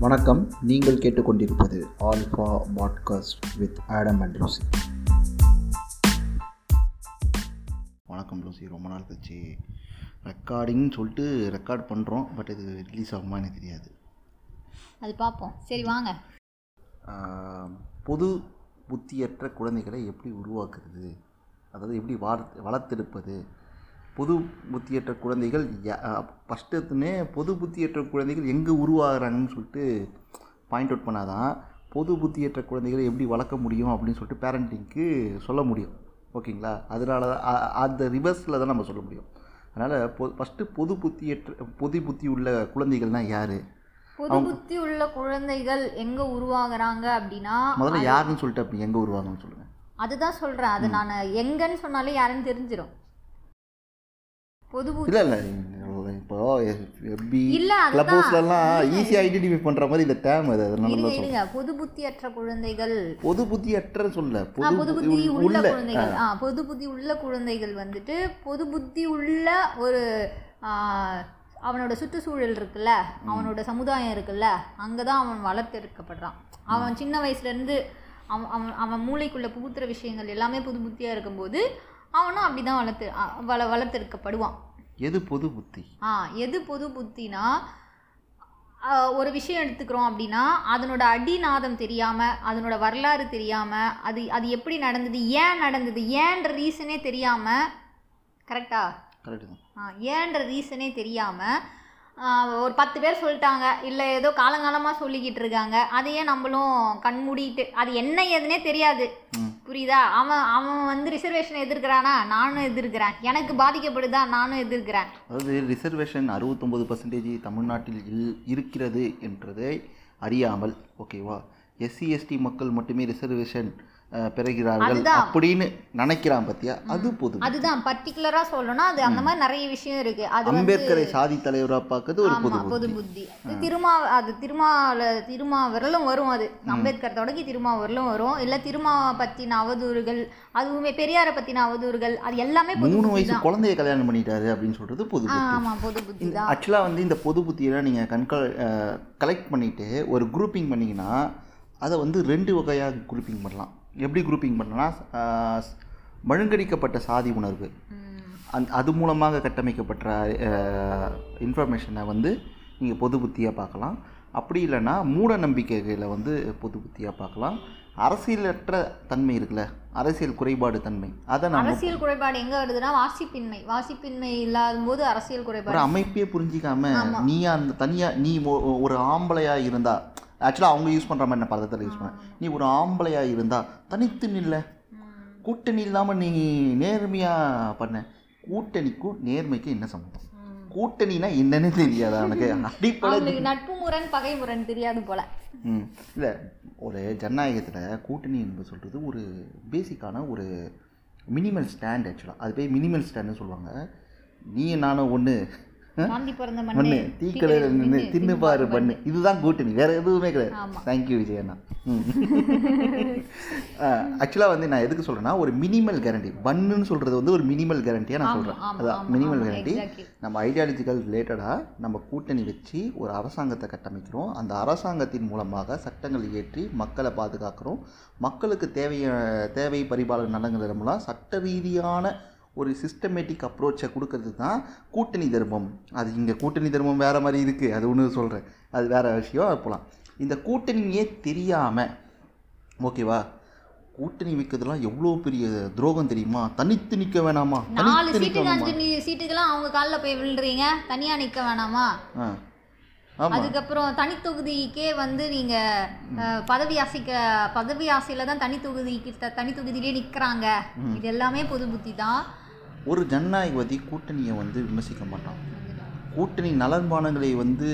வணக்கம். நீங்கள் கேட்டுக்கொண்டிருப்பது Alpha podcast with Adam and Lucy வணக்கம் லூசி ரொம்ப நாள் கழிச்சு ரெக்கார்டிங்னு சொல்லிட்டு ரெக்கார்ட் பண்ணுறோம் பட் இது ரிலீஸ் ஆகுமா எனக்கு தெரியாது. அது பார்ப்போம். சரி வாங்க. பொது புத்தியற்ற குழந்தைகளை எப்படி உருவாக்குறது? அதாவது எப்படி வார் வளர்த்தெடுப்பது? பொது புத்தியற்ற குழந்தைகள் ஃபஸ்ட்டுமே பொது புத்தியற்ற குழந்தைகள் எங்கே உருவாகிறாங்கன்னு சொல்லிட்டு பாயிண்ட் அவுட் பண்ணாதான் பொது புத்தியற்ற குழந்தைகளை எப்படி வளர்க்க முடியும் அப்படின்னு சொல்லிட்டு பேரண்டிங்க்கு சொல்ல முடியும். ஓகேங்களா? அதனால தான் அந்த ரிவர்ஸில் தான் நம்ம சொல்ல முடியும். அதனால் பொ ஃபஸ்ட்டு பொது புத்தியற்ற பொது புத்தி உள்ள குழந்தைகள்னால் யார்? புது புத்தி உள்ள குழந்தைகள் எங்க உருவாகுறாங்க அப்படின்னா முதல்ல யாருன்னு சொல்லிட்டு அப்படி எங்கே உருவாங்கன்னு சொல்லுங்கள் அதுதான் சொல்றேன். அது நான் எங்கன்னு சொன்னாலே யாருன்னு தெரிஞ்சிடும் பொது இல்லை இல்லை இப்போ கிளப் ஹவுஸ்லலாம் ஈஸியாக ஐடென்டிஃபை பண்ணுற மாதிரி இந்த டேம் அது அதனால இருங்க தான் சொல்றேன். இருங்க பொது புத்தியற்ற குழந்தைகள். பொது புத்தி அற்ற சொல்ல பொது பொது புத்தி புத்தி உள்- உள்ள குழந்தைகள். ஆ. பொது புத்தி உள்ள குழந்தைகள் வந்துட்டு பொது புத்தி உள்ள ஒரு அவனோட சுற்றுச்சூழல் இருக்குல்ல அவனோட சமுதாயம் இருக்குல்ல அங்கே தான் அவன் வளர்த்தெடுக்கப்படுறான். அவன் சின்ன வயசுலேருந்து அவன் அவன் அவன் மூளைக்குள்ளே புகுத்துற விஷயங்கள் எல்லாமே புது புத்தியாக இருக்கும்போது அவனும் அப்படி தான் வளர்த்து வள வளர்த்தெடுக்கப்படுவான். எது பொது புத்தி? ஆ எது பொது புத்தினா ஒரு விஷயம் எடுத்துக்கிறோம் அப்படின்னா அதனோட அடிநாதம் தெரியாமல் அதனோட வரலாறு தெரியாமல் அது அது எப்படி நடந்தது ஏன் நடந்தது ஏன்ற ரீசனே தெரியாமல் கரெக்டா கரெக்டு ஏன்ற ரீசனே தெரியாமல் ஒரு பத்து பேர் சொல்லிட்டாங்க. இல்லை ஏதோ காலங்காலமாக சொல்லிக்கிட்டு இருக்காங்க. அதையே நம்மளும் கண் மூடிட்டு அது என்ன ஏதுனே தெரியாது. புரியுதா? அவன் அவன் வந்து ரிசர்வேஷன் எதிர்க்கிறானா? நானும் எதிர்க்கிறேன். எனக்கு பாதிக்கப்படுதா? நானும் எதிர்க்கிறேன். அதாவது ரிசர்வேஷன் அறுபத்தொம்பது பர்சன்டேஜ் தமிழ்நாட்டில் இல் இருக்கிறது என்றதை அறியாமல் ஓகேவா எஸ்சி எஸ்டி மக்கள் மட்டுமே ரிசர்வேஷன் பெறுகிறார்கள். அப்படின்னு நினைக்கிறான் பார்த்தியா அது பொது அதுதான். பர்டிகுலரா சொல்லணும்னா அது அந்த மாதிரி நிறைய விஷயம் இருக்கு. அது அம்பேத்கரை சாதி தலைவராக பார்க்கறது ஒரு பொது பொது புத்தி. திருமா அது திருமால திருமாவரலும் வரும் அது. அம்பேத்கர் தொடங்கி திருமாவரலும் வரும். இல்ல திருமாவை பத்தின அவதூறுகள் அதுவுமே பெரியாரை பத்தின அவதூறுகள் அது எல்லாமே மூணு வயசு குழந்தைய கல்யாணம் பண்ணிட்டாரு அப்படின்னு சொல்றது பொது ஆ, புத்தி. ஆமா பொது புத்தி தான். ஆக்சுவலாக வந்து இந்த பொது புத்தியெல்லாம் நீங்கள் கண்க கலெக்ட் பண்ணிவிட்டு ஒரு குரூப்பிங் பண்ணிங்கன்னா அதை வந்து ரெண்டு வகையாக குரூப்பிங் பண்ணலாம். எப்படி குரூப்பிங் பண்ணலாம் மழுங்கடிக்கப்பட்ட சாதி உணர்வு. அந் அது மூலமாக கட்டமைக்கப்பட்ட இன்ஃபர்மேஷனை வந்து நீங்கள் பொது புத்தியாக பார்க்கலாம். அப்படி இல்லைன்னா மூட நம்பிக்கைகளை வந்து பொது புத்தியாக பார்க்கலாம். அரசியலற்ற தன்மை இருக்குல்ல அரசியல் குறைபாடு தன்மை அதை அரசியல் குறைபாடு எங்க வருதுன்னா வாசிப்பின்மை. வாசிப்பின்மை இல்லாத போது அரசியல் குறைபாடு. அமைப்பே புரிஞ்சிக்காம நீ அந்த தனியா நீ ஒரு ஆம்பளையா இருந்தா ஆக்சுவலாக அவங்க யூஸ் பண்ற மாதிரி நான் பதத்தில் யூஸ் பண்ணேன். நீ ஒரு ஆம்பளையா இருந்தா தனித்து நில்ல. கூட்டணி இல்லாம நீ நேர்மையா பண்ண. கூட்டணிக்கும் நேர்மைக்கு என்ன சம்மந்தம்? கூட்டணினா என்னன்னு தெரியாதா உனக்கு? அடிப்படை நட்பு முரண் பகை முரண் தெரியாது போல. ம். இல்லை ஒரு ஜனநாயகத்தில் கூட்டணி என்பது சொல்கிறது ஒரு பேசிக்கான ஒரு மினிமல் ஸ்டாண்ட் ஆக்சுவலாக அது பேர் மினிமல் ஸ்டாண்டுன்னு சொல்லுவாங்க. நீ நானும் ஒன்று மண்ணு டீக்கடையில் நின்று தின்னு பாரு பண்ணு இதுதான் கூட்டணி வேற எதுவுமே கிடையாது. தேங்க்யூ விஜயண்ணா ஆக்சுவலாக வந்து நான் எதுக்கு சொல்கிறேன்னா ஒரு மினிமல் கேரண்டி பண்ணுன்னு சொல்கிறது வந்து ஒரு மினிமல் கேரண்டியாக நான் சொல்கிறேன் அதான் மினிமல் கேரண்டி. நம்ம ஐடியாலஜிக்கல் ரிலேட்டடாக நம்ம கூட்டணி வச்சு ஒரு அரசாங்கத்தை கட்டமைக்கிறோம். அந்த அரசாங்கத்தின் மூலமாக சட்டங்கள் இயற்றி மக்களை பாதுகாக்கிறோம். மக்களுக்கு தேவைய தேவை பரிபாலன நலன்கள் மூலம் சட்ட ரீதியான ஒரு சிஸ்டமேட்டிக் அப்ரோச்சை கொடுக்கறது தான் கூட்டணி தர்மம். அது இங்கே கூட்டணி தர்மம் வேறு மாதிரி இருக்குது அது ஒன்று சொல்கிறேன் அது வேறு விஷயம். போகலாம் இந்த கூட்டணியே தெரியாமல் ஓகேவா கூட்டணி வைக்கிறதுலாம் எவ்வளோ பெரிய துரோகம் தெரியுமா? தனித்து நிற்க வேணாமா? நாலு நிற்க வேணாமா? அஞ்சு நீ- சீட்டுக்கெல்லாம் அவங்க காலில் போய் விழுறீங்க தனியா நிக்க வேணாமா? அதுக்கப்புறம் தனித்தொகுதிக்கே வந்து நீங்க பதவி ஆசைக்க பதவி ஆசையில தான் தனித்தொகுதிக்கு தனித்தொகுதியிலே நிக்கிறாங்க. இது எல்லாமே பொது புத்தி தான். ஒரு ஜனநாயகவாதி கூட்டணியை வந்து விமர்சிக்க மாட்டான். கூட்டணி நலன்பானங்களை வந்து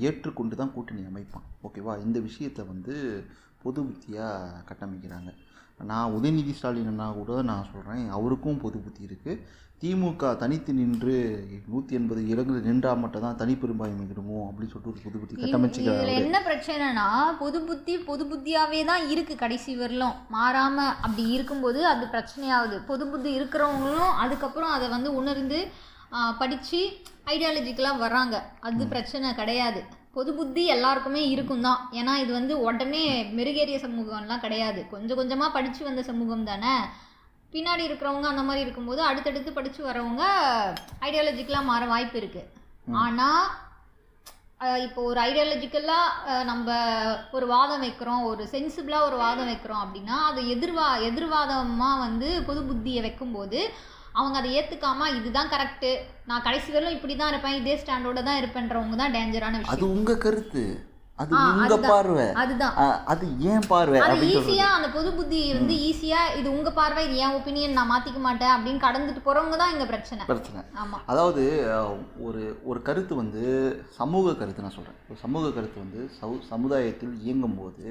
ஏற்றுக்கொண்டு தான் கூட்டணி அமைப்பான். ஓகேவா இந்த விஷயத்தை வந்து பொது புத்தியாக கட்டமைக்கிறாங்க. நான் உதயநிதி ஸ்டாலின் அண்ணா கூட நான் சொல்கிறேன் அவருக்கும் பொது புத்தி இருக்குது திமுக தனித்து நின்று நூற்றி எண்பது இடங்கள் நின்றா மட்டும் தான் தனிப்பெரும்பான்மை விடுமோ அப்படின்னு சொல்லிட்டு ஒரு புது புத்தி இதுல கட்டமைச்சுக்கிறாங்க என்ன பிரச்சனைனா பொது புத்தி பொது புத்தியாவே தான் இருக்கு கடைசி வரலும். மாறாம அப்படி இருக்கும்போது அது பிரச்சனையாகுது. பொது புத்தி இருக்கிறவங்களும் அதுக்கப்புறம் அதை வந்து உணர்ந்து ஆஹ், படிச்சு ஐடியாலஜிக்கலாக வர்றாங்க. அது பிரச்சனை கிடையாது. பொது புத்தி எல்லாருக்குமே இருக்கும் தான் ஏன்னா இது வந்து உடனே மெருகேறிய சமூகம்லாம் கிடையாது. கொஞ்சம் கொஞ்சமாக படித்து வந்த சமூகம் தானே பின்னாடி இருக்கிறவங்க அந்த மாதிரி இருக்கும்போது அடுத்தடுத்து படித்து வரவங்க ஐடியாலஜிக்கலாக மாற வாய்ப்பு இருக்குது ஆனால் இப்போ ஒரு ஐடியாலஜிக்கலாக நம்ம ஒரு வாதம் வைக்கிறோம் ஒரு சென்சிபிளாக ஒரு வாதம் வைக்கிறோம் அப்படின்னா அது எதிர்வா எதிர்வாதமாக வந்து பொது புத்தியை வைக்கும்போது அவங்க அதை ஏற்றுக்காம இதுதான் கரெக்டு நான் கடைசி வரலும் இப்படி தான் இருப்பேன் இதே ஸ்டாண்டோட தான் இருப்பேன்றவங்க தான் டேஞ்சரான அது விஷயம் உங்க கருத்து. அது உங்க. பார்வை. அதுதான். அது ஏன் பார்வை அது ஈஸியா அந்த பொது புத்தி வந்து ஈஸியா இது உங்க பார்வை இது என் ஒப்பீனியன் நான் மாத்திக்க மாட்டேன் அப்படின்னு கடந்துட்டு போறவங்க தான் இங்க பிரச்சனை. பிரச்சனை. ஆமா. அதாவது ஒரு ஒரு கருத்து வந்து சமூக கருத்து நான் சொல்கிறேன் ஒரு சமூக கருத்து வந்து சவு சமுதாயத்தில் இயங்கும்போது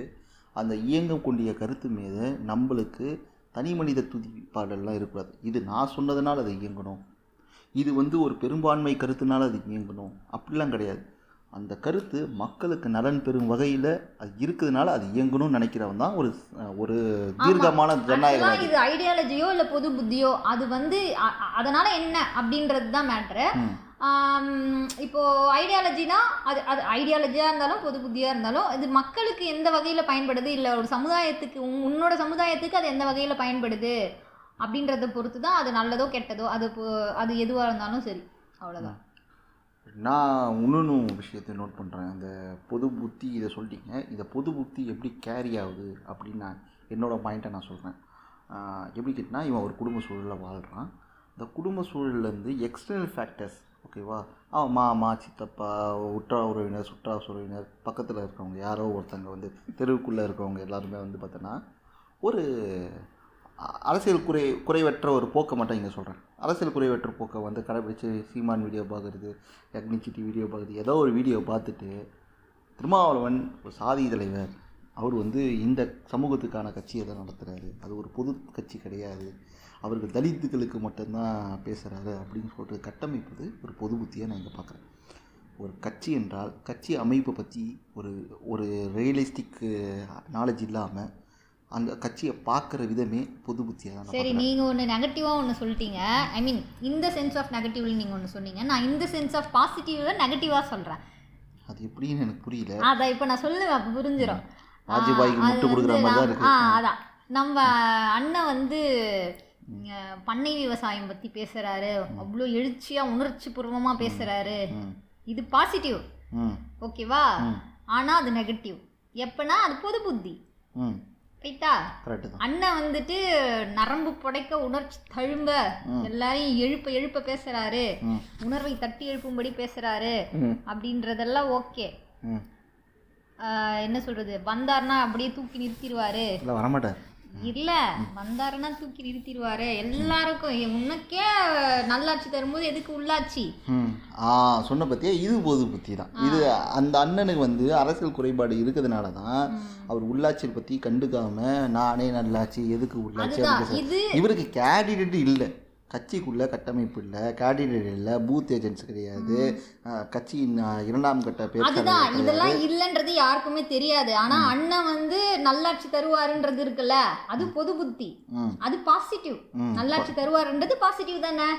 அந்த இயங்கக்கூடிய கருத்து மீது நம்மளுக்கு தனி மனித துதிப்பாடல்லாம் இருக்கக்கூடாது. இது நான் சொன்னதுனால அது இயங்கணும். இது வந்து ஒரு பெரும்பான்மை கருத்துனால அது இயங்கணும். அப்படிலாம் கிடையாது. அந்த கருத்து மக்களுக்கு நலன் பெறும் வகையில் அது இருக்குதுனால அது இயங்கணும்னு நினைக்கிறவன் தான் ஒரு ஒரு தீர்க்கமான ஜனநாயகவாதி இது ஐடியாலஜியோ இல்ல பொது புத்தியோ? அது வந்து அதனால என்ன அப்படின்றது தான் மேட்ரு. இப்போ ஐடியாலஜினா அது அது ஐடியாலஜியாக இருந்தாலும் பொது புத்தியாக இருந்தாலும் இது மக்களுக்கு எந்த வகையில் பயன்படுது? இல்லை ஒரு சமுதாயத்துக்கு உன் உன்னோட சமுதாயத்துக்கு அது எந்த வகையில் பயன்படுது? அப்படின்றத பொறுத்து தான் அது நல்லதோ கெட்டதோ அது அது எதுவாக இருந்தாலும் சரி. அவ்வளோதான் நான் இன்னொன்று விஷயத்தை நோட் பண்ணுறேன் அந்த பொது புத்தி இதை சொல்லிட்டீங்க. இந்த பொது புத்தி எப்படி கேரி ஆகுது அப்படின்னு நான் என்னோடய பாயிண்ட்டை நான் சொல்கிறேன் எப்படி கேட்டினா இவன் ஒரு குடும்ப சூழலில் வாழ்கிறான் இந்த குடும்ப சூழல்லேருந்து எக்ஸ்டர்னல் ஃபேக்டர்ஸ் ஓகேவா அவன் மாமா சித்தப்பா உற்றா உறவினர் சுற்றா உறவினர் பக்கத்தில் இருக்கவங்க யாரோ ஒருத்தங்க வந்து தெருவுக்குள்ளே இருக்கவங்க எல்லாருமே வந்து பார்த்தோன்னா ஒரு அரசியல் குறை குறைவற்ற ஒரு போக்கை மட்டும் இங்கே சொல்கிறேன் அரசியல் குறைவற்ற போக்கை வந்து கடைபிடிச்சு சீமான் வீடியோ பார்க்குறது அக்னிச்சிட்டி வீடியோ பார்க்குறது ஏதோ ஒரு வீடியோ பார்த்துட்டு திருமாவளவன் ஒரு சாதி தலைவர். அவர் வந்து இந்த சமூகத்துக்கான கட்சியை தான் நடத்துகிறாரு அது ஒரு பொது கட்சி கிடையாது. அவர்கள் தலித்துகளுக்கு மட்டும்தான் பேசுகிறாரு அப்படின்னு சொல்லிட்டு கட்டமைப்பது ஒரு பொது புத்தியாக நான் இங்கே பார்க்குறேன் ஒரு கட்சி என்றால் கட்சி அமைப்பை பற்றி ஒரு ஒரு ரியலிஸ்டிக் நாலேஜ் இல்லாமல் அந்த கட்சியை பார்க்குற விதமே பொது புத்தியாக தான் சரி. நீங்கள் ஒன்று நெகட்டிவாக ஒன்று சொல்லிட்டீங்க. ஐ மீன் இந்த சென்ஸ் ஆஃப் நெகட்டிவ்ல நீங்கள் ஒன்று சொன்னீங்க. நான் இந்த சென்ஸ் ஆஃப் பாசிட்டிவ்ல நெகட்டிவாக சொல்கிறேன் அது எப்படின்னு எனக்கு புரியல. அதை இப்போ நான் சொல்லுவேன் அப்போ புரிஞ்சிடும் ராஜபாய்க்கு ஆ, முட்டு கொடுக்குற மாதிரி தான் இருக்கு. ஆ அதான். நம்ம அண்ணன் வந்து பண்ணை விவசாயம் பற்றி பேசுகிறாரு அவ்வளோ எழுச்சியாக உணர்ச்சி பூர்வமாக பேசுகிறாரு இது பாசிட்டிவ் ம். ஓகேவா. ஆனால் அது நெகட்டிவ் எப்பனா அது பொது புத்தி. ம். ரைட்டா அண்ணன் வந்துட்டு நரம்பு புடைக்க உணர்ச்சி தழும்ப எல்லாரையும் எழுப்ப எழுப்ப பேசுறாரு. உணர்வை தட்டி எழுப்பும்படி பேசுறாரு. அப்படின்றதெல்லாம் ஓகே. என்ன சொல்றது? வந்தாருன்னா அப்படியே தூக்கி நிறுத்திடுவாரு. வரமாட்டார். இல்ல வந்தாருன்னா தூக்கி நிறுத்திடுவாரு. எல்லாருக்கும் உனக்கே நல்லாட்சி தரும்போது எதுக்கு உள்ளாட்சி? ஆ சொன்ன பற்றியா இது பொது புத்தி தான் இது அந்த அண்ணனுக்கு வந்து அரசியல் குறைபாடு இருக்கிறதுனால தான் அவர் உள்ளாட்சியை பற்றி கண்டுக்காம நானே நல்லாட்சி எதுக்கு உள்ளாட்சி. இவருக்கு கேண்டிடேட் இல்லை. கட்சிக்குள்ள கட்டமைப்பு இல்லை கேண்டிடேட் இல்லை பூத் ஏஜென்ட்ஸ் கிடையாது. கட்சியின் இரண்டாம் கட்ட அதுதான் பேச்சாளர் இதெல்லாம் இல்லைன்றது யாருக்குமே தெரியாது. ஆனா அண்ணன் வந்து நல்லாட்சி தருவாருன்றது இருக்குல்ல அது பொது புத்தி. அது பாசிட்டிவ் நல்லாட்சி தருவாருன்றது பாசிட்டிவ் தானே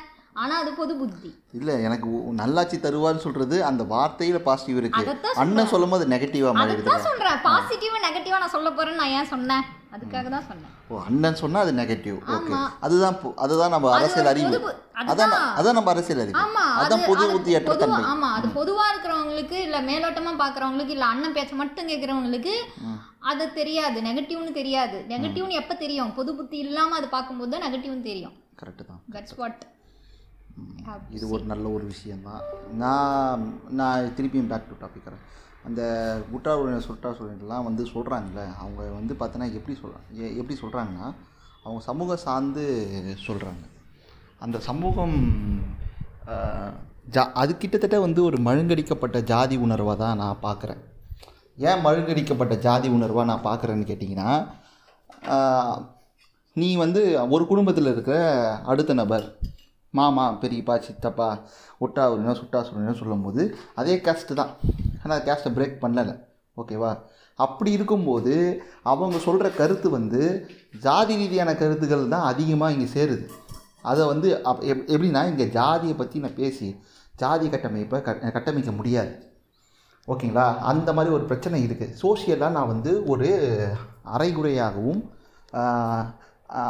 ஆனா அது பொது புத்தி. இல்லை எனக்கு நல்லாட்சி தருவார்னு சொல்றது அந்த வார்த்தையில பாசிட்டிவ் இருக்கு. அண்ணன் சொல்லும்போது நெகட்டிவாக மாறிடுது அதைத்தான் சொல்றேன். பாசிட்டிவா நெகட்டிவா நான் சொல்ல போறேன்னு நான் ஏன் சொன்னேன்? அதுக்காக தான் சொன்னேன். ஓ அண்ணன் சொன்னா அது நெகட்டிவ் ஓகே. அதுதான் பொ- அதுதான் நம்ம அரசியல் அறிவு. அதான் அதான் நம்ம அரசியல் அறிவு. அதான் பொது பொதுவா தன்மை ஆமா. அது பொதுவா இருக்கிறவங்களுக்கு இல்ல மேலோட்டமா பாக்குறவங்களுக்கு இல்ல அண்ணன் பேச்ச மட்டும் கேக்குறவங்களுக்கு. அது தெரியாது. நெகட்டிவ்னு தெரியாது. நெகட்டிவ்னு எப்ப தெரியும்? பொது புத்தி இல்லாம அது பார்க்கும்போது தான் நெகட்டிவ்னு தெரியும். கரெக்டு தான். தட்ஸ் வாட் இது ஒரு நல்ல ஒரு விஷயந்தான் நான் நான் திருப்பியும் பேக் டு டாபிக் வரேன் அந்த குற்றா உறவினர் சுற்றா உறவினர்லாம் வந்து சொல்கிறாங்கல்ல அவங்க வந்து பார்த்தோன்னா எப்படி சொல்கிறாங்க எப்படி சொல்கிறாங்கன்னா அவங்க சமூகம் சார்ந்து சொல்கிறாங்க அந்த சமூகம் ஜா அது கிட்டத்தட்ட வந்து ஒரு மழுங்கடிக்கப்பட்ட ஜாதி உணர்வாக தான் நான் பார்க்குறேன். ஏன் மழுங்கடிக்கப்பட்ட ஜாதி உணர்வாக நான் பார்க்குறேன்னு கேட்டிங்கன்னா நீ வந்து ஒரு குடும்பத்தில் இருக்கிற அடுத்த நபர் மாமா பெரியப்பா சித்தப்பா ஒட்டா உறவினர் சுட்டா உறவினர் சொல்லும்போது அதே கேஸ்ட்டு தான். ஆனால் கேஸ்ட்டை பிரேக் பண்ணலை. ஓகேவா அப்படி இருக்கும்போது அவங்க சொல்கிற கருத்து வந்து ஜாதி ரீதியான கருத்துக்கள் தான் அதிகமாக இங்கே சேருது. அதை வந்து அப் எப் எப்படின்னா இங்கே ஜாதியை பற்றி நான் பேசி ஜாதி கட்டமைப்பை கட் கட்டமைக்க முடியாது. ஓகேங்களா அந்த மாதிரி ஒரு பிரச்சனை இருக்குது சோஷியலாக நான் வந்து ஒரு அரைகுறையாகவும்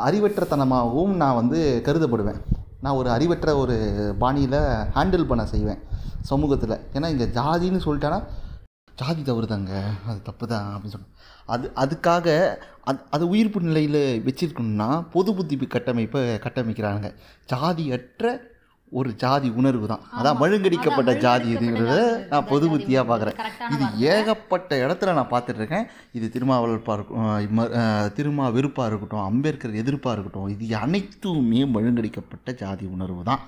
அறிவற்றத்தனமாகவும் நான் வந்து கருதப்படுவேன். நான் ஒரு அறிவற்ற ஒரு பாணியில் ஹேண்டில் பண்ண செய்வேன் சமூகத்தில். ஏன்னா இங்கே ஜாதின்னு சொல்லிட்டேன்னா ஜாதி தவறுதாங்க அது தப்பு தான் அப்படின்னு சொல்லி அது அதுக்காக அது அது உயிர்ப்பு நிலையில் வச்சிருக்கணும்னா பொது புத்தி கட்டமைப்பை கட்டமைக்கிறாங்க. ஜாதியற்ற ஒரு ஜாதி உணர்வு தான். அதான் மழுங்கடிக்கப்பட்ட ஜாதி இதுங்கிறத நான் பொது புத்தியாக. பார்க்குறேன் இது. ஏகப்பட்ட இடத்துல நான் பார்த்துட்டு இருக்கேன் இது திருமாவளர்ப்பாக இருக்கும் திருமா வெறுப்பாக இருக்கட்டும் அம்பேத்கர் எதிர்ப்பாக இருக்கட்டும் இது அனைத்துமே மழுங்கடிக்கப்பட்ட ஜாதி உணர்வு தான்.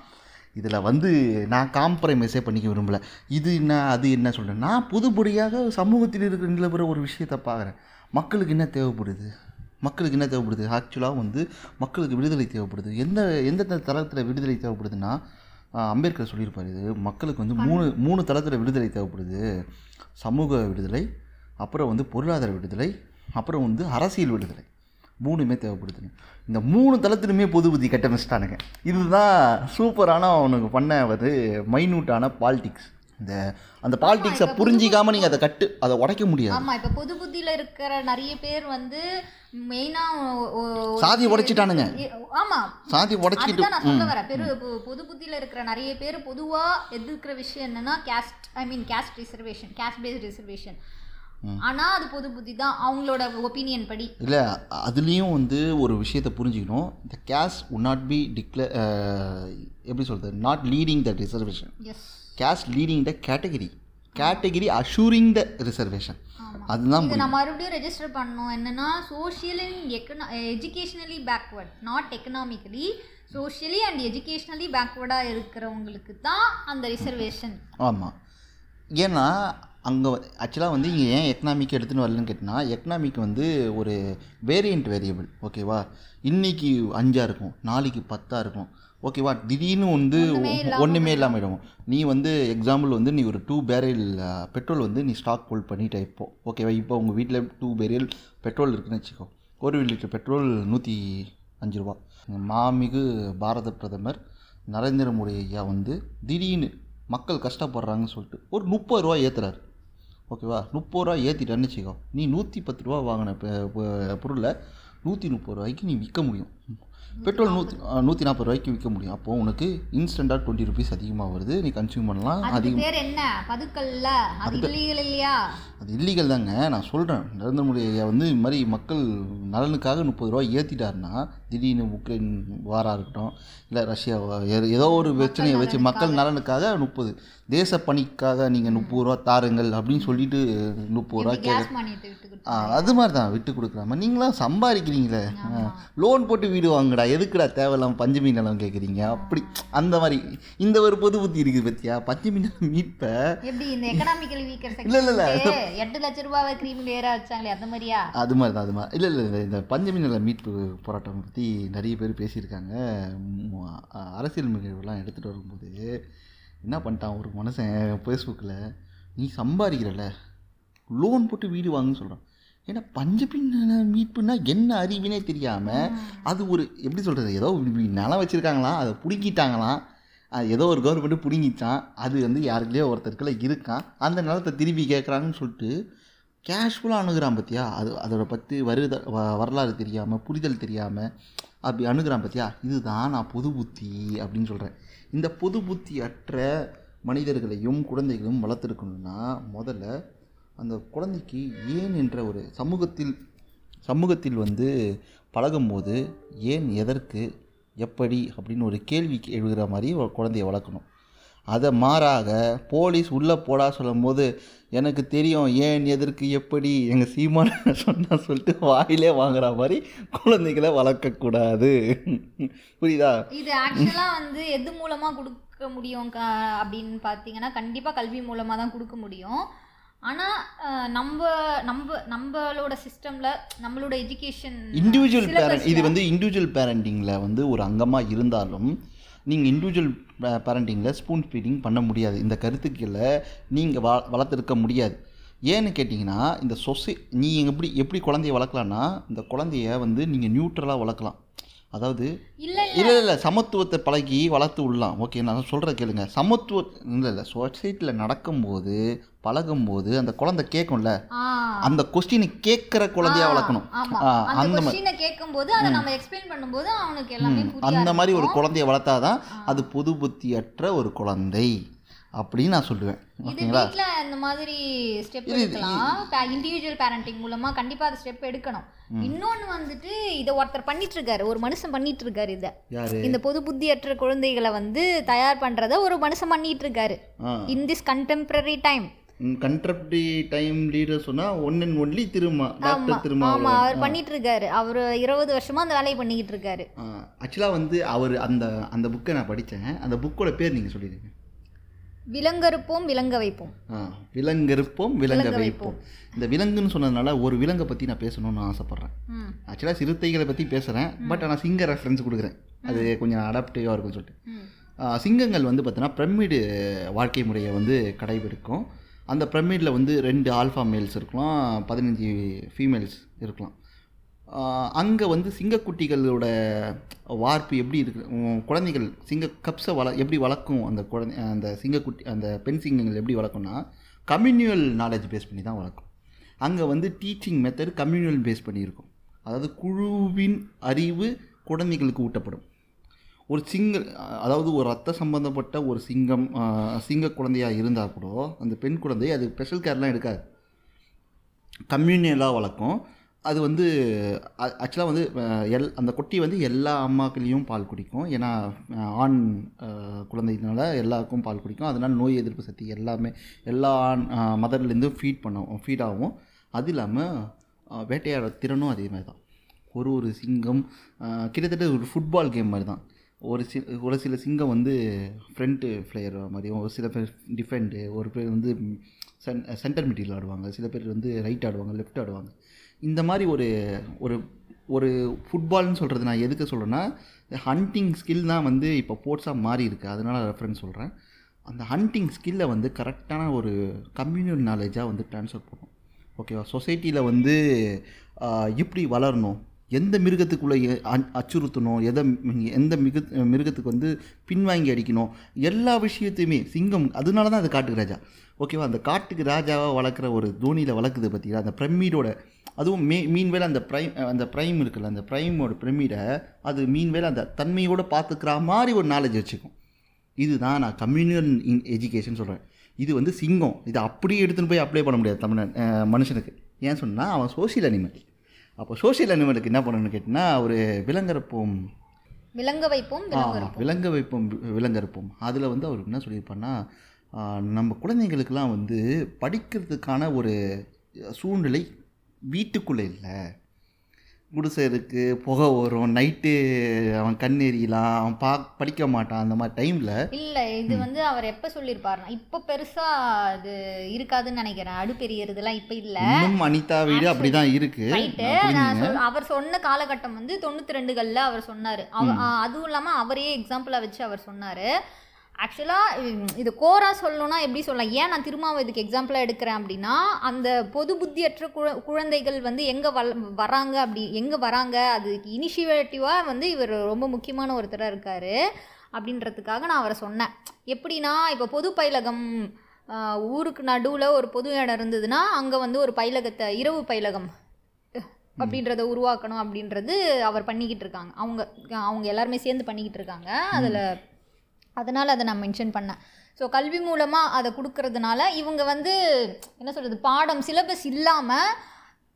இதில் வந்து நான் காம்ப்ரமைஸே பண்ணிக்க விரும்பல. இது என்ன அது என்ன சொல்கிறேன் நான் புதுபடியாக சமூகத்தில் இருக்கிற நிலவர ஒரு விஷயத்தை பார்க்குறேன். மக்களுக்கு என்ன தேவைப்படுது? மக்களுக்கு என்ன தேவைப்படுது? ஆக்சுவலாக வந்து மக்களுக்கு விடுதலை தேவைப்படுது. எந்த எந்த தளத்தில் விடுதலை தேவைப்படுதுன்னா அம்பேத்கர் சொல்லியிருப்பார் இது. மக்களுக்கு வந்து மூணு மூணு தளத்தில் விடுதலை தேவைப்படுது. சமூக விடுதலை அப்புறம் வந்து பொருளாதார விடுதலை அப்புறம் வந்து அரசியல் விடுதலை. மூணுமே தேவைப்படுதுங்க இந்த மூணு தளத்திலுமே பொது புத்தி கட்டமைச்சிட்டானுங்க இதுதான் சூப்பரான அவனுக்கு பண்ண வந்து மைனூட்டான பாலிடிக்ஸ் இந்த அந்த பாலிடிக்ஸை இப்ப புரிஞ்சிக்காமல் நீங்கள் அதை கட்டு அதை உடைக்க முடியாது. ஆமா இப்ப பொது புத்தியில இருக்கிற நிறைய பேர் வந்து மெயினா சாதியை உடைச்சிட்டானுங்க. ஆமா. சாதி உடைச்சிக்கிட்டு அதுதான் நான் சொல்ல வரேன். பெரு பொது புத்தியில இருக்கிற நிறைய பேர் பொதுவா எதிர்க்கிற விஷயம் என்னன்னா caste I mean caste reservation caste based reservation ஆனா அது பொது புத்தி தான் அவங்களோட ஒப்பீனியன் படி. இல்லை அதுலேயும் வந்து ஒரு விஷயத்தை புரிஞ்சுக்கணும். இந்த case would not be declare எப்படி சொல்கிறது not leading the reservation as caste leading the category category assuring the reservation அதுதான் நான் மறுபடியும் ரெஜிஸ்டர் பண்ணோம் என்னன்னா social and econo educationally backward not economically socially and educationally பேக்வர்டாக இருக்கிறவங்களுக்கு தான் அந்த ரிசர்வேஷன் ஆமாம் ஏன்னா அங்கே ஆக்சுவலாக வந்து இங்கே ஏன் எக்கனாமிக் எடுத்துன்னு வரலன்னு கேட்டினா எக்கனாமிக் வந்து ஒரு வேரியண்ட் வேரியபிள் ஓகேவா இன்னைக்கு அஞ்சாக இருக்கும் நாளைக்கு பத்தாக இருக்கும். ஓகேவா திடீர்னு வந்து ஒன்றுமே இல்லாமல் இடும் நீ வந்து எக்ஸாம்பிள் வந்து நீ ஒரு டூ பேரல் பெட்ரோல் வந்து நீ ஸ்டாக் ஹோல்ட் பண்ணிட்ட இப்போ. ஓகேவா இப்போ உங்கள் வீட்டில் டூ பேரல் பெட்ரோல் இருக்குன்னு வச்சுக்கோ. ஒரு லிட்டர் பெட்ரோல் நூற்றி அஞ்சு ரூபா. மாமிகு பாரத பிரதமர் நரேந்திர மோடி ஐயா வந்து திடீர்னு மக்கள் கஷ்டப்படுறாங்கன்னு சொல்லிட்டு ஒரு முப்பது ரூபா ஏற்றுறாரு ஓகேவா முப்பது ரூபா ஏற்றிட்டேன்னு வச்சுக்கோ. நீ நூற்றி பத்து ரூபா வாங்கின பொருளை நூற்றி முப்பது ரூபாய்க்கு நீ விற்க முடியும். பெட்ரோல் நூற்றி நூற்றி நாற்பது ரூபாய்க்கு விற்க முடியும். அப்போது உனக்கு இன்ஸ்டண்ட்டாக டுவெண்ட்டி ருபீஸ் அதிகமாக வருது. நீ கன்சியூம் பண்ணலாம். அதிகம் பேர் என்ன? பதுக்கல்ல? அது இல்லீகல் இல்லையா? அது இல்லீகல் தாங்க. நான் சொல்கிறேன் நரேந்திர மோடி ஐயா வந்து இது மாதிரி மக்கள் நலனுக்காக முப்பது ரூபா ஏற்றிட்டாருன்னா திடீர்னு உக்ரைன் வாராக இருக்கட்டும் இல்லை ரஷ்யா ஏதோ ஒரு பிரச்சனையை வச்சு மக்கள் நலனுக்காக முப்பது. தேச பணிக்காக நீங்கள் முப்பது ரூபா தாருங்கள் அப்படின்னு சொல்லிட்டு முப்பது ரூபா கேட்க அது மாதிரி தான். விட்டு கொடுக்குறாம. நீங்களாம் சம்பாதிக்கிறீங்களே. லோன் போட்டு வீடு வாங்குடா. எதுக்குடா தேவையில்லாம பஞ்சமி நிலம் கேட்குறீங்க அப்படி அந்த மாதிரி. இந்த ஒரு பொது புத்தி இருக்குது பத்தியா? பஞ்சமி நிலம் மீட்பை. எப்படி இந்த எக்கனாமிக்கல் வீக்கர் இல்ல, இல்ல, இல்ல. எட்டு லட்ச ரூபாவை கிரீம் லேயரா வச்சாங்களே அந்த மாதிரியா? அது மாதிரி தான் அது மாதிரி. இல்லை இல்லை இந்த பஞ்சமி நில மீட்பு போராட்டம் பற்றி நிறைய பேர் பேசியிருக்காங்க. அரசியல் நிகழ்வுலாம் எடுத்துகிட்டு வரும்போது என்ன பண்ணிட்டான் ஒரு மனுஷன் ஃபேஸ்புக்கில் நீ சம்பாதிக்கிறல. லோன் போட்டு வீடு வாங்குன்னு சொல்கிறான் ஏன்னா பஞ்சமி நில மீட்புனா என்ன அறிவினே தெரியாமல் அது ஒரு எப்படி சொல்கிறது ஏதோ நிலம் வச்சுருக்காங்களாம் அதை பிடுங்கிட்டாங்களாம் அது ஏதோ ஒரு கவர்மெண்ட்டு பிடுங்கிச்சான் அது வந்து யாருக்குள்ளேயோ ஒருத்தருக்குள்ள இருக்கான் அந்த நிலத்தை திருப்பி கேட்குறாங்கன்னு சொல்லிட்டு கேஷுவலாக அணுகிறான் பார்த்தியா அது அதோட பற்றி வருத வ- வரலாறு தெரியாமல் புரிதல் தெரியாமல் அப்படி அணுகிறான் பார்த்தியா இதுதான் நான் பொது புத்தி அப்படின்னு சொல்கிறேன் இந்த பொது புத்தி அற்ற மனிதர்களையும் குழந்தைகளையும் வளர்த்துருக்கணும்னா முதல்ல அந்த குழந்தைக்கு ஏன் என்ற ஒரு சமூகத்தில் சமூகத்தில் வந்து பழகும்போது ஏன் எதற்கு எப்படி அப்படின்னு ஒரு கேள்வி எழுகிற மாதிரி ஒரு குழந்தைய வளர்க்கணும். அதை மாறாக போலீஸ் உள்ளே போடா சொல்லும்போது எனக்கு தெரியும் ஏன் எதற்கு எப்படி எங்கள் சீமான சொன்னால் சொல்லிட்டு வாயிலே வாங்குற மாதிரி குழந்தைகளை வளர்க்கக்கூடாது. புரியுதா? இது ஆக்சுவலாக வந்து எது மூலமாக கொடுக்க முடியும் க- அப்படின்னு பார்த்தீங்கன்னா கண்டிப்பாக கல்வி மூலமாக தான் கொடுக்க முடியும். ஆனா அஹ், நம்ம நம்ம நம்மளோட சிஸ்டம்ல நம்மளோட எஜுகேஷன் இண்டிவிஜுவல் பேரண்ட் இது வந்து இண்டிவிஜுவல் பேரண்டிங்கில் வந்து ஒரு அங்கமாக இருந்தாலும் நீங்கள் இண்டிவிஜுவல் பேரண்டிங்கில் ஸ்பூன் ஃபீடிங் பண்ண முடியாது. இந்த கருத்துக்களை நீங்கள் வ வளர்த்துருக்க முடியாது. ஏன்னு கேட்டிங்கன்னா இந்த சொசை நீ எப்படி எப்படி குழந்தைய வளர்க்கலான்னா இந்த குழந்தைய வந்து நீங்கள் நியூட்ரலாக வளர்க்கலாம். அதாவது இல்ல இல்லை. இல்லை சமத்துவத்தை பழகி வளர்த்து விடலாம் ஓகே நான் சொல்கிற கேளுங்க. சமத்துவ இல்லை இல்லை சொசைட்டியில் நடக்கும்போது பழகும்போது அந்த குழந்தை கேட்கும்ல? அந்த கொஸ்டினை கேட்குற குழந்தையா வளர்க்கணும். அந்த மாதிரி கேட்கும்போது அதை நம்ம எக்ஸ்பிளைன் பண்ணும்போது அவனுக்கு எல்லாமே அந்த மாதிரி ஒரு குழந்தைய வளர்த்தாதான் அது பொது புத்தியற்ற ஒரு குழந்தை. அப்படின்னு நான் சொல்லுவேன். ஓகேங்களா? வீட்ல இந்த மாதிரி ஸ்டெப் எடுக்கலாம். இண்டிவிஜுவல் பேரண்டிங் மூலமா கண்டிப்பா அது ஸ்டெப் எடுக்கணும். இன்னொன்னு வந்துட்டு இதை ஒருத்தர் பண்ணிட்டு இருக்காரு ஒரு மனுஷன் பண்ணிட்டு இருக்காரு இத இந்த பொது புத்தியற்ற குழந்தைகளை வந்து தயார் பண்றத ஒரு மனுஷன் பண்ணிட்டு இருக்காரு in this contemporary time corrupted time leader சொன்னால் one and only Thiruma doctor Thiruma ஆமா அவர் பண்ணிட்டு இருக்காரு அவர் இருபது வருஷமா அந்த வேலையை பண்ணிக்கிட்டு இருக்காரு ஆக்சுவலாக வந்து அவர் அந்த அந்த புக்கை நான் படித்தேன் அந்த புக்கோட பேர் நீங்கள் சொல்லிடுங்க. விலங்கறுப்போம் விலங்க வைப்போம். ஆ விலங்கறுப்போம் விலங்க வைப்போம். இந்த விலங்குன்னு சொன்னதுனால ஒரு விலங்கை பற்றி நான் பேசணும்னு ஆசைப்பட்றேன். ஆக்சுவலாக சிறுத்தைகளை பற்றி பேசுகிறேன் பட் ஆனால் சிங்க ரெஃபரன்ஸ் கொடுக்குறேன். அது கொஞ்சம் அடாப்டிவாக இருக்கும்னு சொல்லிட்டு. சிங்கங்கள் வந்து பார்த்தீங்கன்னா பிரமிடு வாழ்க்கை முறையை வந்து கடைபிடிக்கும். அந்த பிரமிடில் வந்து ரெண்டு ஆல்ஃபா மேல்ஸ் இருக்கலாம் பதினஞ்சு ஃபீமேல்ஸ் இருக்கலாம். அங்கே வந்து சிங்கக்குட்டிகளோட வார்ப்பு எப்படி இருக்கு? குழந்தைகள் சிங்க கப்ஸை வள எப்படி வளர்க்கும்? அந்த குழந்தை அந்த சிங்கக்குட்டி அந்த பெண் சிங்கங்கள் எப்படி வளர்க்கும்னா கம்யூனியல் நாலேஜ் பேஸ் பண்ணி தான் வளர்க்கும். அங்கே வந்து டீச்சிங் மெத்தட் கம்யூனியல் பேஸ் பண்ணியிருக்கும். அதாவது குழுவின் அறிவு குழந்தைகளுக்கு ஊட்டப்படும். ஒரு சிங்க அதாவது ஒரு ரத்த சம்பந்தப்பட்ட ஒரு சிங்கம் சிங்க குழந்தையாக இருந்தால் கூட அந்த பெண் குழந்தை அது ஸ்பெஷல் கேர்லாம் எடுக்காது. கம்யூனியலாக வளர்க்கும். அது வந்து ஆக்சுவலாக வந்து எல் அந்த குட்டி வந்து எல்லா அம்மாக்களையும் பால் குடிக்கும். ஏன்னா ஆண் குழந்தைனால எல்லாருக்கும் பால் குடிக்கும். அதனால் நோய் எதிர்ப்பு சக்தி எல்லாமே எல்லா ஆண் மதர்லேருந்தும் ஃபீட் பண்ணும் ஃபீட் ஆகும். அது இல்லாமல் வேட்டையாட திறனும் அதே மாதிரி தான். ஒரு ஒரு சிங்கம் கிட்டத்தட்ட ஒரு ஃபுட்பால் கேம் மாதிரி தான். ஒரு சில ஒரு சில சிங்கம் வந்து ஃப்ரண்ட்டு ஃப்ளேயர் மாதிரியும் ஒரு சில பேர் டிஃபெண்டு ஒரு பேர் வந்து சென் சென்டர் மிட்டில் ஆடுவாங்க. சில பேர் வந்து ரைட் ஆடுவாங்க லெஃப்ட் ஆடுவாங்க. இந்த மாதிரி ஒரு ஒரு ஒரு ஃபுட்பால்னு சொல்கிறது நான் எதுக்கு சொல்கிறேன்னா ஹண்டிங் ஸ்கில் தான் வந்து இப்போ ஸ்போர்ட்ஸாக மாறி இருக்குது அதனால ரெஃபரன்ஸ் சொல்கிறேன் அந்த ஹண்டிங் ஸ்கில்லை வந்து கரெக்டான ஒரு கம்யூனியல் நாலேஜாக வந்து ட்ரான்ஸ்ஃபர் பண்ணும் ஓகேவா சொசைட்டியில் வந்து எப்படி வளரணும். எந்த மிருகத்துக்குள்ளே அச்சுறுத்தணும்? எதை எந்த மிக மிருகத்துக்கு வந்து பின்வாங்கி அடிக்கணும்? எல்லா விஷயத்தையுமே சிங்கம் அதனால தான் அது காட்டுக்கு ராஜா. ஓகேவா அந்த காட்டுக்கு ராஜாவாக வளர்க்குற ஒரு தோனியில் வளர்க்குது பார்த்தீங்களா அந்த பிரமீடோட அதுவும் மீ மீன்வேல் அந்த ப்ரைம் அந்த ப்ரைம் இருக்குல்ல அந்த ப்ரைமோட பிரமிடை அது மீன்வேல் அந்த தன்மையோடு பார்த்துக்கிற மாதிரி ஒரு நாலேஜ் வச்சுக்கும். இதுதான் நான் கம்யூனியல் இன் எஜுகேஷன் சொல்கிறேன் இது வந்து சிங்கம். இது அப்படியே எடுத்துன்னு போய் அப்ளை பண்ண முடியாது தமிழ் மனுஷனுக்கு. ஏன் சொன்னால் அவன் சோஷியல் அனிமல் அப்போ சோஷியல் அனிமலுக்கு என்ன பண்ணணும்னு கேட்டிங்கன்னா ஒரு விலங்கறுப்போம் விலங்க வைப்போம் விலங்க வைப்போம் வி- விலங்கறுப்போம் அதில் வந்து அவர் என்ன சொல்லியிருப்பாருன்னா ஆ, நம்ம குழந்தைங்களுக்கெல்லாம் வந்து படிக்கிறதுக்கான ஒரு சூழ்நிலை வீட்டுக்குள்ளே இல்லை. குடிசை இருக்குது புகை வரும் நைட்டு அவன் கண் எறியலாம் அவன் பா படிக்க மாட்டான் அந்த மாதிரி டைமில் இல்ல இது வந்து அவர் எப்ப சொல்லியிருப்பாருன்னா இப்ப பெருசா அது இருக்காதுன்னு நினைக்கிறேன். அடுப்பு எரியறதுலாம் இப்ப இல்ல. அனிதா வீடு அப்படி தான் இருக்குது அவர் சொன்ன காலகட்டம் வந்து தொண்ணூத்தி ரெண்டுகள்ல அவர் சொன்னாரு. அதுவும் இல்லாம அவரே எக்ஸாம்பிளா வச்சு அவர் சொன்னாரு. ஆக்சுவலாக இது கோராக சொல்லணும்னா எப்படி சொல்லலாம்? ஏன் நான் திரும்ப இதுக்கு எக்ஸாம்பிளாக எடுக்கிறேன் அப்படின்னா அந்த பொது புத்தியற்ற குழ குழந்தைகள் வந்து எங்கே வள வராங்க அப்படி எங்கே வராங்க? அதுக்கு இனிஷியேட்டிவாக வந்து இவர் ரொம்ப முக்கியமான ஒருத்தராக இருக்கார் அப்படின்றதுக்காக நான் அவரை சொன்னேன். எப்படின்னா இப்போ பொது பயிலகம் ஊருக்கு நடுவில் ஒரு பொது இடம் இருந்ததுன்னா அங்கே வந்து ஒரு பயிலகத்தை இரவு பயிலகம் அப்படின்றத உருவாக்கணும் அப்படின்றது அவர் பண்ணிக்கிட்டு இருக்காங்க. அவங்க அவங்க எல்லாருமே சேர்ந்து பண்ணிக்கிட்டு இருக்காங்க. அதில் அதனால் அதை நான் மென்ஷன் பண்ணேன். ஸோ கல்வி மூலமாக அதை கொடுக்கறதுனால இவங்க வந்து என்ன சொல்கிறது பாடம் சிலபஸ் இல்லாமல்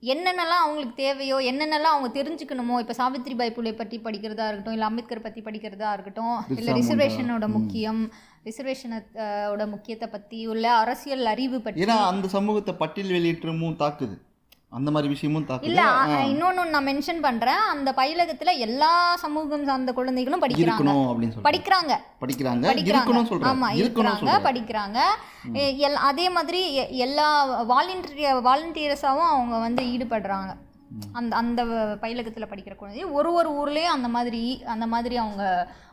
என்னென்னலாம் அவங்களுக்கு தேவையோ என்னென்னலாம் அவங்க தெரிஞ்சுக்கணுமோ இப்போ சாவித்ரிபாய் புலே பற்றி படிக்கிறதா இருக்கட்டும் இல்லை அம்பேத்கர் பற்றி படிக்கிறதா இருக்கட்டும் இல்லை. ரிசர்வேஷனோட முக்கியம் ரிசர்வேஷனோட முக்கியத்தை பற்றி உள்ள அரசியல் அறிவு பற்றி. ஏன்னா அந்த சமூகத்தை பட்டியல் வெளியேற்றமும் தாக்குது. அந்த மாதிரி விஷயமும் இல்ல இன்னொன்னு நான் மென்ஷன் பண்றேன். அந்த பயிலகத்துல எல்லா சமூகம் சார்ந்த குழந்தைகளும் படிக்கிறாங்க. படிக்கிறாங்க. படிக்கிறாங்க. படிக்கிறாங்க. ஆமா இருக்கிறாங்க படிக்கிறாங்க. அதே மாதிரி எல்லா வாலண்டிய வாலண்டியர்ஸாவும் அவங்க வந்து ஈடுபடுறாங்க. அந்த அந்த பயிலகத்துல படிக்கிற குழந்தை ஒரு ஒரு ஊர்லயும் அந்த மாதிரி அந்த மாதிரி அவங்க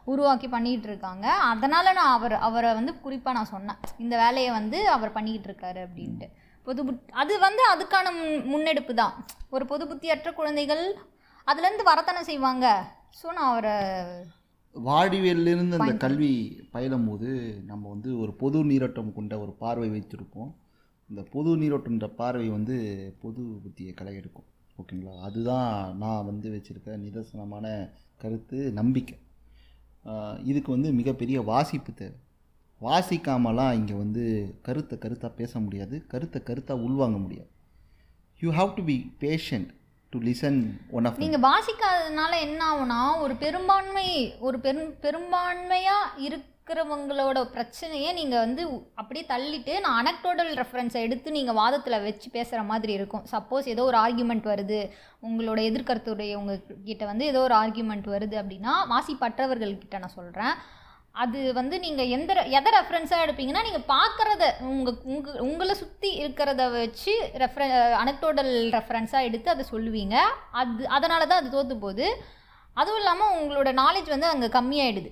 உருவாக்கி பண்ணிட்டு இருக்காங்க அதனால நான் அவர் அவரை வந்து குறிப்பா நான் சொன்னேன். இந்த வேலையை வந்து அவர் பண்ணிக்கிட்டு இருக்காரு அப்படின்ட்டு பொது புத் அது வந்து அதுக்கான முன்- முன்னெடுப்பு தான். ஒரு பொது புத்தியற்ற குழந்தைகள் அதுலேருந்து வரத்தானே செய்வாங்க. ஸோ நான் அவரை வாழ்வியலிருந்து அந்த கல்வி பயிலும் போது நம்ம வந்து ஒரு பொது நீரோட்டம் கொண்ட ஒரு பார்வை வைத்திருப்போம். இந்த பொது நீரோட்டம்ன்ற பார்வை வந்து பொது புத்தியை களை எடுக்கும் ஓகேங்களா? அதுதான் நான் வந்து வச்சுருக்க நிதர்சனமான கருத்து நம்பிக்கை. இதுக்கு வந்து மிகப்பெரிய வாசிப்பு தேவை. வாசிக்காமலாம் இங்கே வந்து கருத்தை கருத்தாக பேச முடியாது கருத்தை கருத்தாக உள்வாங்க முடியாது. You have to be patient to listen one of நீங்கள் வாசிக்காததுனால என்ன ஆகும்னா ஒரு பெரும்பான்மை ஒரு பெரும் பெரும்பான்மையாக இருக்கிறவங்களோட பிரச்சனையை நீங்கள் வந்து அப்படியே தள்ளிட்டு நான் அனக்டோடல் ரெஃபரன்ஸை எடுத்து நீங்கள் வாதத்தில் வச்சு பேசுகிற மாதிரி இருக்கும். சப்போஸ் ஏதோ ஒரு ஆர்கியூமெண்ட் வருது உங்களோட எதிர்கருத்துடைய உங்ககிட்ட வந்து ஏதோ ஒரு ஆர்கியூமெண்ட் வருது அப்படின்னா வாசிப்பற்றவர்கள்கிட்ட நான் சொல்கிறேன் அது வந்து நீங்கள் எந்த எதை ரெஃபரன்ஸாக எடுப்பீங்கன்னா நீங்கள் பார்க்குறத உங்கள் உங்கள் உங்களை சுற்றி இருக்கிறத வச்சு ரெஃபர அனக்டோடல் ரெஃபரன்ஸாக எடுத்து அதை சொல்லுவீங்க. அது அதனால தான் அது தோற்று போகுது. அதுவும் இல்லாமல் உங்களோட நாலேஜ் வந்து அங்கே கம்மியாயிடுது.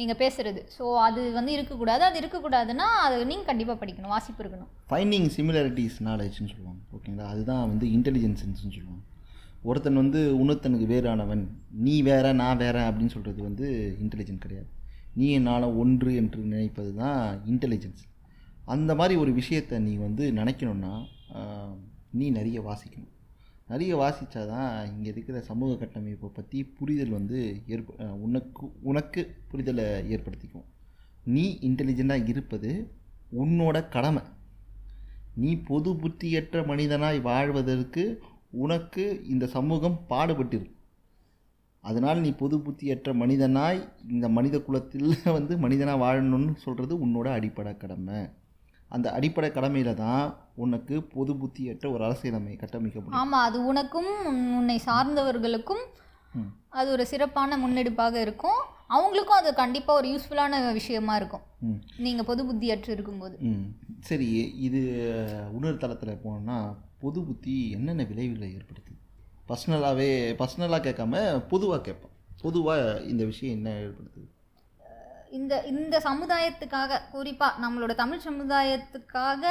நீங்கள் பேசுகிறது ஸோ அது வந்து இருக்கக்கூடாது. அது இருக்கக்கூடாதுன்னா அது நீங்கள் கண்டிப்பாக படிக்கணும் வாசிப்பு இருக்கணும். ஃபைண்டிங் சிமிலாரிட்டிஸ் நாலேஜ்னு சொல்லுவாங்க. ஓகேங்களா அதுதான் வந்து இன்டெலிஜென்ஸ்ன்னு சொல்லுவாங்க. ஒருத்தன் வந்து இன்னொருத்தனுக்கு வேறானவன் நீ வேற நான் வேற அப்படின்னு சொல்கிறது வந்து இன்டெலிஜென்ட் கிடையாது. நீ நானும் ஒன்று என்று நினைப்பது தான் இன்டெலிஜென்ஸ் அந்த மாதிரி ஒரு விஷயத்தை நீ வந்து நினைக்கணும்னா நீ நிறைய வாசிக்கணும். நிறைய வாசித்தாதான் இங்கே இருக்கிற சமூக கட்டமைப்பை பற்றி புரிதல் வந்து ஏற்ப உனக்கு உனக்கு புரிதலை ஏற்படுத்திக்கும். நீ இன்டெலிஜெண்ட்டாக இருப்பது உன்னோட கடமை. நீ பொது புத்தியற்ற மனிதனாய் வாழ்வதற்கு உனக்கு இந்த சமூகம் பாடுபட்டிருக்கு அதனால் நீ பொது புத்தியற்ற மனிதனாய் இந்த மனித குலத்தில் வந்து மனிதனாக வாழணும்னு சொல்கிறது உன்னோட அடிப்படை கடமை. அந்த அடிப்படை கடமையில் தான் உனக்கு பொது புத்தியற்ற ஒரு அரசியலமை கட்டமைக்க முடியும். ஆமாம் அது உனக்கும் உன்- உன்னை சார்ந்தவர்களுக்கும். அது ஒரு சிறப்பான முன்னெடுப்பாக இருக்கும். அவங்களுக்கும் அது கண்டிப்பாக ஒரு யூஸ்ஃபுல்லான விஷயமா இருக்கும். ம். நீங்கள் பொது புத்தியற்று இருக்கும்போது. சரி இது உணர் தளத்தில் போனோம்னா பொது புத்தி என்னென்ன விளைவுகளை ஏற்படுத்துது? பர்சனலாகவே பர்சனலாக கேட்காம பொதுவாக கேட்போம். பொதுவாக இந்த விஷயம் என்ன ஏற்படுத்துது? இந்த இந்த சமுதாயத்துக்காக குறிப்பாக நம்மளோட தமிழ் சமுதாயத்துக்காக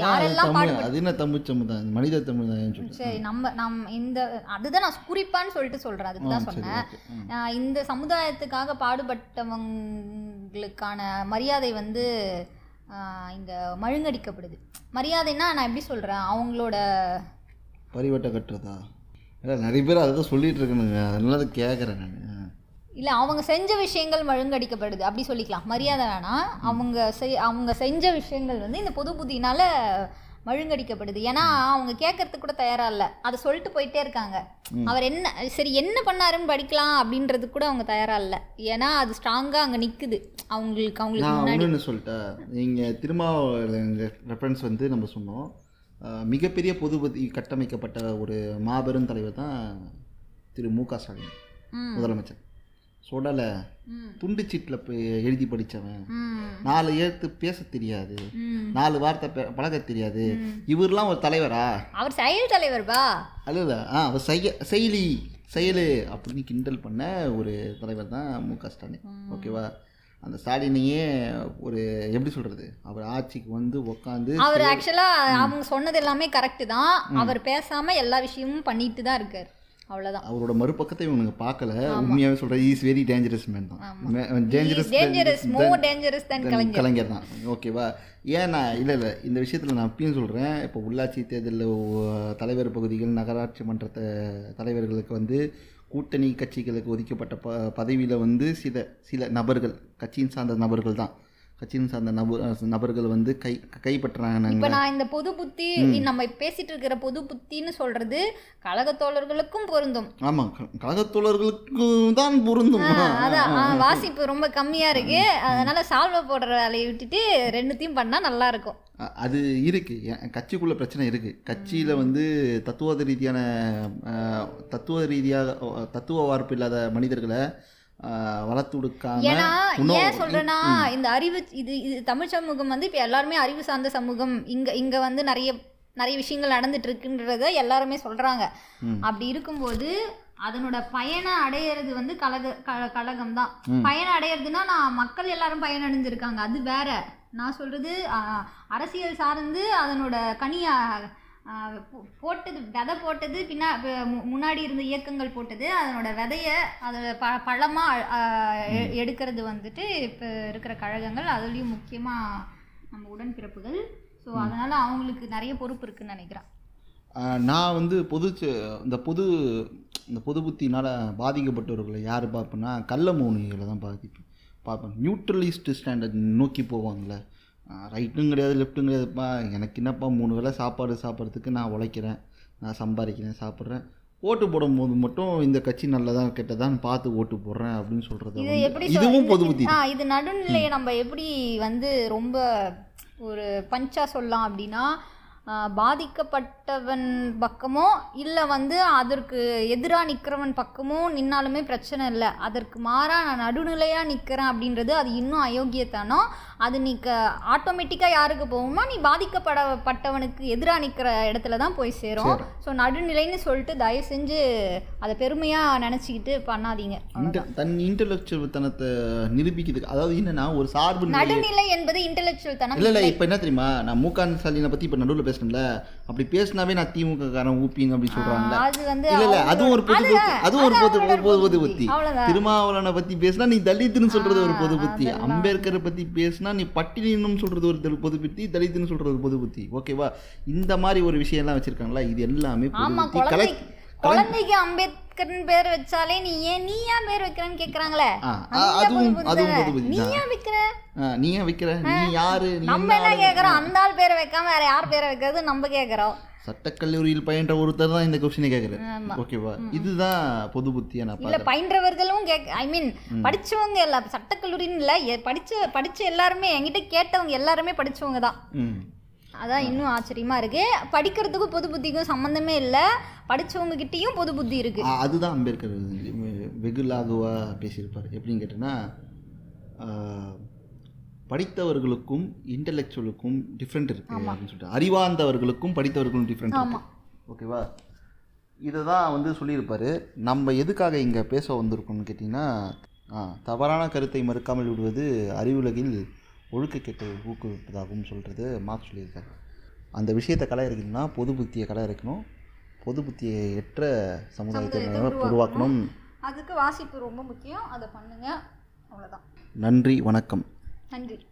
யாரெல்லாம் அது என்ன தமிழ் சமுதாயம்? மனித சமுதாயம் சரி நம்ம நம் இந்த அதுதான் நான் குறிப்பான்னு சொல்லிட்டு சொல்கிறேன் அதுக்கு தான் சொன்னேன். இந்த சமுதாயத்துக்காக பாடுபட்டவங்களுக்கான மரியாதை வந்து இங்கே மழுங்கடிக்கப்படுது. மரியாதைன்னா நான் எப்படி சொல்கிறேன் அவங்களோட பரிவட்ட கட்டுறதா? இல்லை நிறைய பேர் அதை தான் சொல்லிட்டு இருக்கணுங்க. அதனால தான் கேட்குறேன் நான். இல்லை அவங்க செஞ்ச விஷயங்கள் மழுங்கடிக்கப்படுது அப்படி சொல்லிக்கலாம். மரியாதை வேணாம். அவங்க செய் அவங்க செஞ்ச விஷயங்கள் வந்து இந்த பொது புத்தினால மழுங்கடிக்கப்படுது ஏன்னா அவங்க கேட்கறதுக்கு கூட தயாரா இல்லை. அதை சொல்லிட்டு போயிட்டே இருக்காங்க. அவர் என்ன சரி என்ன பண்ணாருன்னு படிக்கலாம் அப்படின்றது கூட அவங்க தயாரா இல்லை. ஏன்னா அது ஸ்ட்ராங்காக அங்கே நிற்குது அவங்களுக்கு அவங்களுக்கு நான் சொல்லிட்டேன். நீங்கள் திருமாவளவன் ரெஃபரன்ஸ் வந்து நம்ம சொன்னோம். மிகப்பெரிய பொதுபதி கட்டமைக்கப்பட்ட ஒரு மாபெரும் தலைவர் தான் திரு மு க ஸ்டாலின் முதலமைச்சர். ம். துண்டு சீட்டில் எழுதி படித்தவன் நாலு எழுத்து பேச தெரியாது. நாலு வார்த்தை பழக தெரியாது. இவர்லாம் ஒரு தலைவரா? அவர் செயல் தலைவர்பா அல்ல ஆ அவர் செய்ய செயலி செயலு அப்படின்னு கிண்டல் பண்ண ஒரு தலைவர் தான் மு க ஸ்டாலின். ஓகேவா? அந்த ஸ்டாலினையே ஒரு எப்படி சொல்கிறது அவர் ஆட்சிக்கு வந்து உக்காந்து அவர் ஆக்சுவலாக அவங்க சொன்னது எல்லாமே கரெக்டு தான். அவர் பேசாமல் எல்லா விஷயமும் பண்ணிட்டு தான் இருக்கார். அவ்வளோதான் அவரோட மறுபக்கத்தை இவனுங்க பார்க்கல. உண்மையாகவே சொல்கிறேன் இஸ் வெரி டேஞ்சரஸ் மேன் தான். Dangerous dangerous more dangerous than Kalaignar. தான். ஓகேவா ஏன் நான் இல்லை இல்லை இந்த விஷயத்தில் நான் அப்பயும் சொல்கிறேன் இப்போ உள்ளாட்சி தேர்தலில் தலைவர் பகுதிகள் நகராட்சி மன்ற த- தலைவர்களுக்கு வந்து கூட்டணி கட்சிகளுக்கு ஒதுக்கப்பட்ட ப பதவியில் வந்து சில சில நபர்கள் கட்சியின் சார்ந்த நபர்கள் தான் கட்சியின் சார்ந்த நபர் நபர்கள் வந்து கை கைப்பற்றுறாங்க இப்போ நான் இந்த பொது புத்தி நம்ம பேசிட்டு இருக்கிற பொது புத்தின்னு சொல்றது கழகத்தோழர்களுக்கும் பொருந்தும். ஆமாம் கழகத்தோழர்களுக்கு தான் பொருந்தும். அதான். வாசிப்பு ரொம்ப கம்மியா இருக்கு. அதனால சால்வை போடுற வேலையை விட்டுட்டு ரெண்டுத்தையும் பண்ணா நல்லா இருக்கும். அது இருக்குது கட்சிக்குள்ள பிரச்சனை இருக்குது கட்சியில் வந்து தத்துவ ரீதியான தத்துவ ரீதியாக தத்துவ வார்ப்பு இல்லாத மனிதர்களை வளர்த்து கொடுக்காம ஏன் சொல்றேன்னா இந்த அறிவு இது இது தமிழ் சமூகம் வந்து இப்போ எல்லாருமே அறிவு சார்ந்த சமூகம். இங்க இங்க வந்து நிறைய நிறைய விஷயங்கள் நடந்துட்டு இருக்குன்றத எல்லாருமே சொல்றாங்க. அப்படி இருக்கும்போது அதனோட பயனை அடையிறது வந்து கழக கழகம் தான் பயனை அடையிறதுன்னா நான் மக்கள் எல்லாரும் பயனடைஞ்சிருக்காங்க. அது வேற. நான் சொல்றது அரசியல் சார்ந்து அதனோட கனியா போட்டது விதை போட்டது பின்னா முன்னாடி இருந்த இயக்கங்கள் போட்டது அதனோட விதைய அதை ப பழமாக எடுக்கிறது வந்துட்டு இப்போ இருக்கிற கழகங்கள் அதுலேயும் முக்கியமாக நம்ம உடன்பிறப்புகள். ஸோ அதனால் அவங்களுக்கு நிறைய பொறுப்பு இருக்குன்னு நினைக்கிறேன். நான் வந்து பொது இந்த பொது இந்த பொது புத்தினால் பாதிக்கப்பட்டவர்களை யார் பார்ப்பேன்னா கள்ள மௌனிகளை தான் பாதிப்பேன். பார்ப்பேன் நியூட்ரலிஸ்ட் ஸ்டாண்டர்ட் நோக்கி போவாங்கள்ல ரைட்டும் கிடையாது லெஃப்ட்டும் கிடையாதுப்பா எனக்கு என்னப்பா மூணு வேளை சாப்பாடு சாப்பிட்றதுக்கு நான் உழைக்கிறேன் நான் சம்பாதிக்கிறேன் சாப்பிட்றேன். ஓட்டு போடும்போது மட்டும் இந்த கட்சி நல்லதா கெட்டதான்னு பார்த்து ஓட்டு போடுறேன் அப்படின்னு சொல்கிறது இது எப்படி இதுவும் பொது புத்தி இது நடுநிலையை நம்ம எப்படி வந்து ரொம்ப ஒரு பஞ்சா சொல்லலாம் அப்படின்னா பாதிக்கப்பட்டவன் பக்கமோ இல்லை வந்து அதற்கு எதிராக நிற்கிறவன் பக்கமோ நின்னாலுமே பிரச்சனை இல்லை. அதற்கு மாறாக நான் நடுநிலையாக நிற்கிறேன் அப்படின்றது அது இன்னும் அயோக்கியத்தனம். அது நீ க ஆட்டோமேட்டிக்காக யாருக்கு போகுமா நீ பாதிக்கப்படப்பட்டவனுக்கு எதிராக நிற்கிற இடத்துல தான் போய் சேரும். ஸோ நடுநிலைன்னு சொல்லிட்டு தயவு செஞ்சு அதை பெருமையாக நினச்சிக்கிட்டு பண்ணாதீங்க. தன் இன்டலெக்சுவல் தனத்தை நிரூபிக்கிறதுக்கு அதாவது என்னன்னா ஒரு சார்பு நிலை நடுநிலை என்பது இன்டெலெக்சுவல் தனம் இல்லை இல்லை இப்போ என்ன தெரியுமா? நான் மூகான் ஸ்டாலினை பற்றி இப்போ நடுவில் பேசணும்ல அப்படி பேசினாவே நான் திமுக காரன் ஊப்பிங்க அப்படி சொல்கிறாங்க அது வந்து இல்ல இல்ல அதுவும் ஒரு பொது அதுவும் ஒரு பொது பொது பொது பொது புத்தி. திருமாவளவனை பத்தி பேசினா நீ தலித்துன்னு சொல்றது ஒரு பொது புத்தி. அம்பேத்கரை பத்தி பேசினா நீ பட்டினின்னு சொல்றது ஒரு பொது புத்தி தலித்துன்னு சொல்றது ஒரு பொது புத்தி. ஓகேவா? இந்த மாதிரி ஒரு விஷயம் எல்லாம் வச்சிருக்காங்களா? இது எல்லாமே பொது ஆமா புத்தி. அம்பேத்கர்னு பேர் வச்சாலே நீ ஏன் நீ ஏன் பேர் வைக்கிறேன்னு கேக்குறாங்களே? அதுவும் அதுவும் நீ ஏன் வைக்கிற? நீ ஏன் வைக்கிற? நீ யாரு? நம்ம என்ன? கேக்குறோம்? அந்த ஆள் பேரை வைக்காம வேற யார் பேரை வைக்கிறது? நம்ம கேக்குறோம். சட்டக்கல்லூரியில் பயின்ற ஒருத்தர் தான் இந்த கொஸ்டினை கேட்குறாரு. ஓகேவா இதுதான் பொது புத்தியா நான் இல்ல பயின்றவர்களும் கேக் ஐ மீன் படிச்சவங்க எல்லாம் சட்டக்கல்லூரின்னு இல்ல படிச்ச படிச்ச எல்லாருமே என்கிட்ட கேட்டவங்க எல்லாருமே படிச்சவங்க தான். அதான் இன்னும் ஆச்சரியமா இருக்கு. படிக்கிறதுக்கும் பொது புத்திக்கும் சம்மந்தமே இல்லை. படிச்சவங்க கிட்டயும் பொது புத்தி இருக்கு. அதுதான் அம்பேத்கர் வெகு லாகுவாக பேசியிருப்பார். எப்படின்னு கேட்டேன்னா படித்தவர்களுக்கும் இன்டெலெக்சுவலுக்கும் டிஃப்ரெண்ட் இருக்கு அப்படின்னு சொல்லிட்டு. அறிவார்ந்தவர்களுக்கும் படித்தவர்களுக்கும் டிஃப்ரெண்ட் இருக்கு. ஓகேவா? இதை தான் வந்து சொல்லியிருப்பாரு. நம்ம எதுக்காக இங்கே பேச வந்திருக்கோம்னு கேட்டிங்கன்னா தவறான கருத்தை மறுக்காமல் விடுவது அறிவுலகில் ஒழுக்கக்கெட்டை ஊக்குவிப்பதாகவும் சொல்கிறது மார்க் சொல்லியிருக்காரு. அந்த விஷயத்தை களை இறக்கணும்னா பொது புத்தியை களை இறக்கணும் பொது புத்தியை ஏற்ற சமுதாயத்தை உருவாக்கணும். அதுக்கு வாசிப்பு ரொம்ப முக்கியம். அதை பண்ணுங்க. அவ்வளவுதான். நன்றி வணக்கம். நன்றி.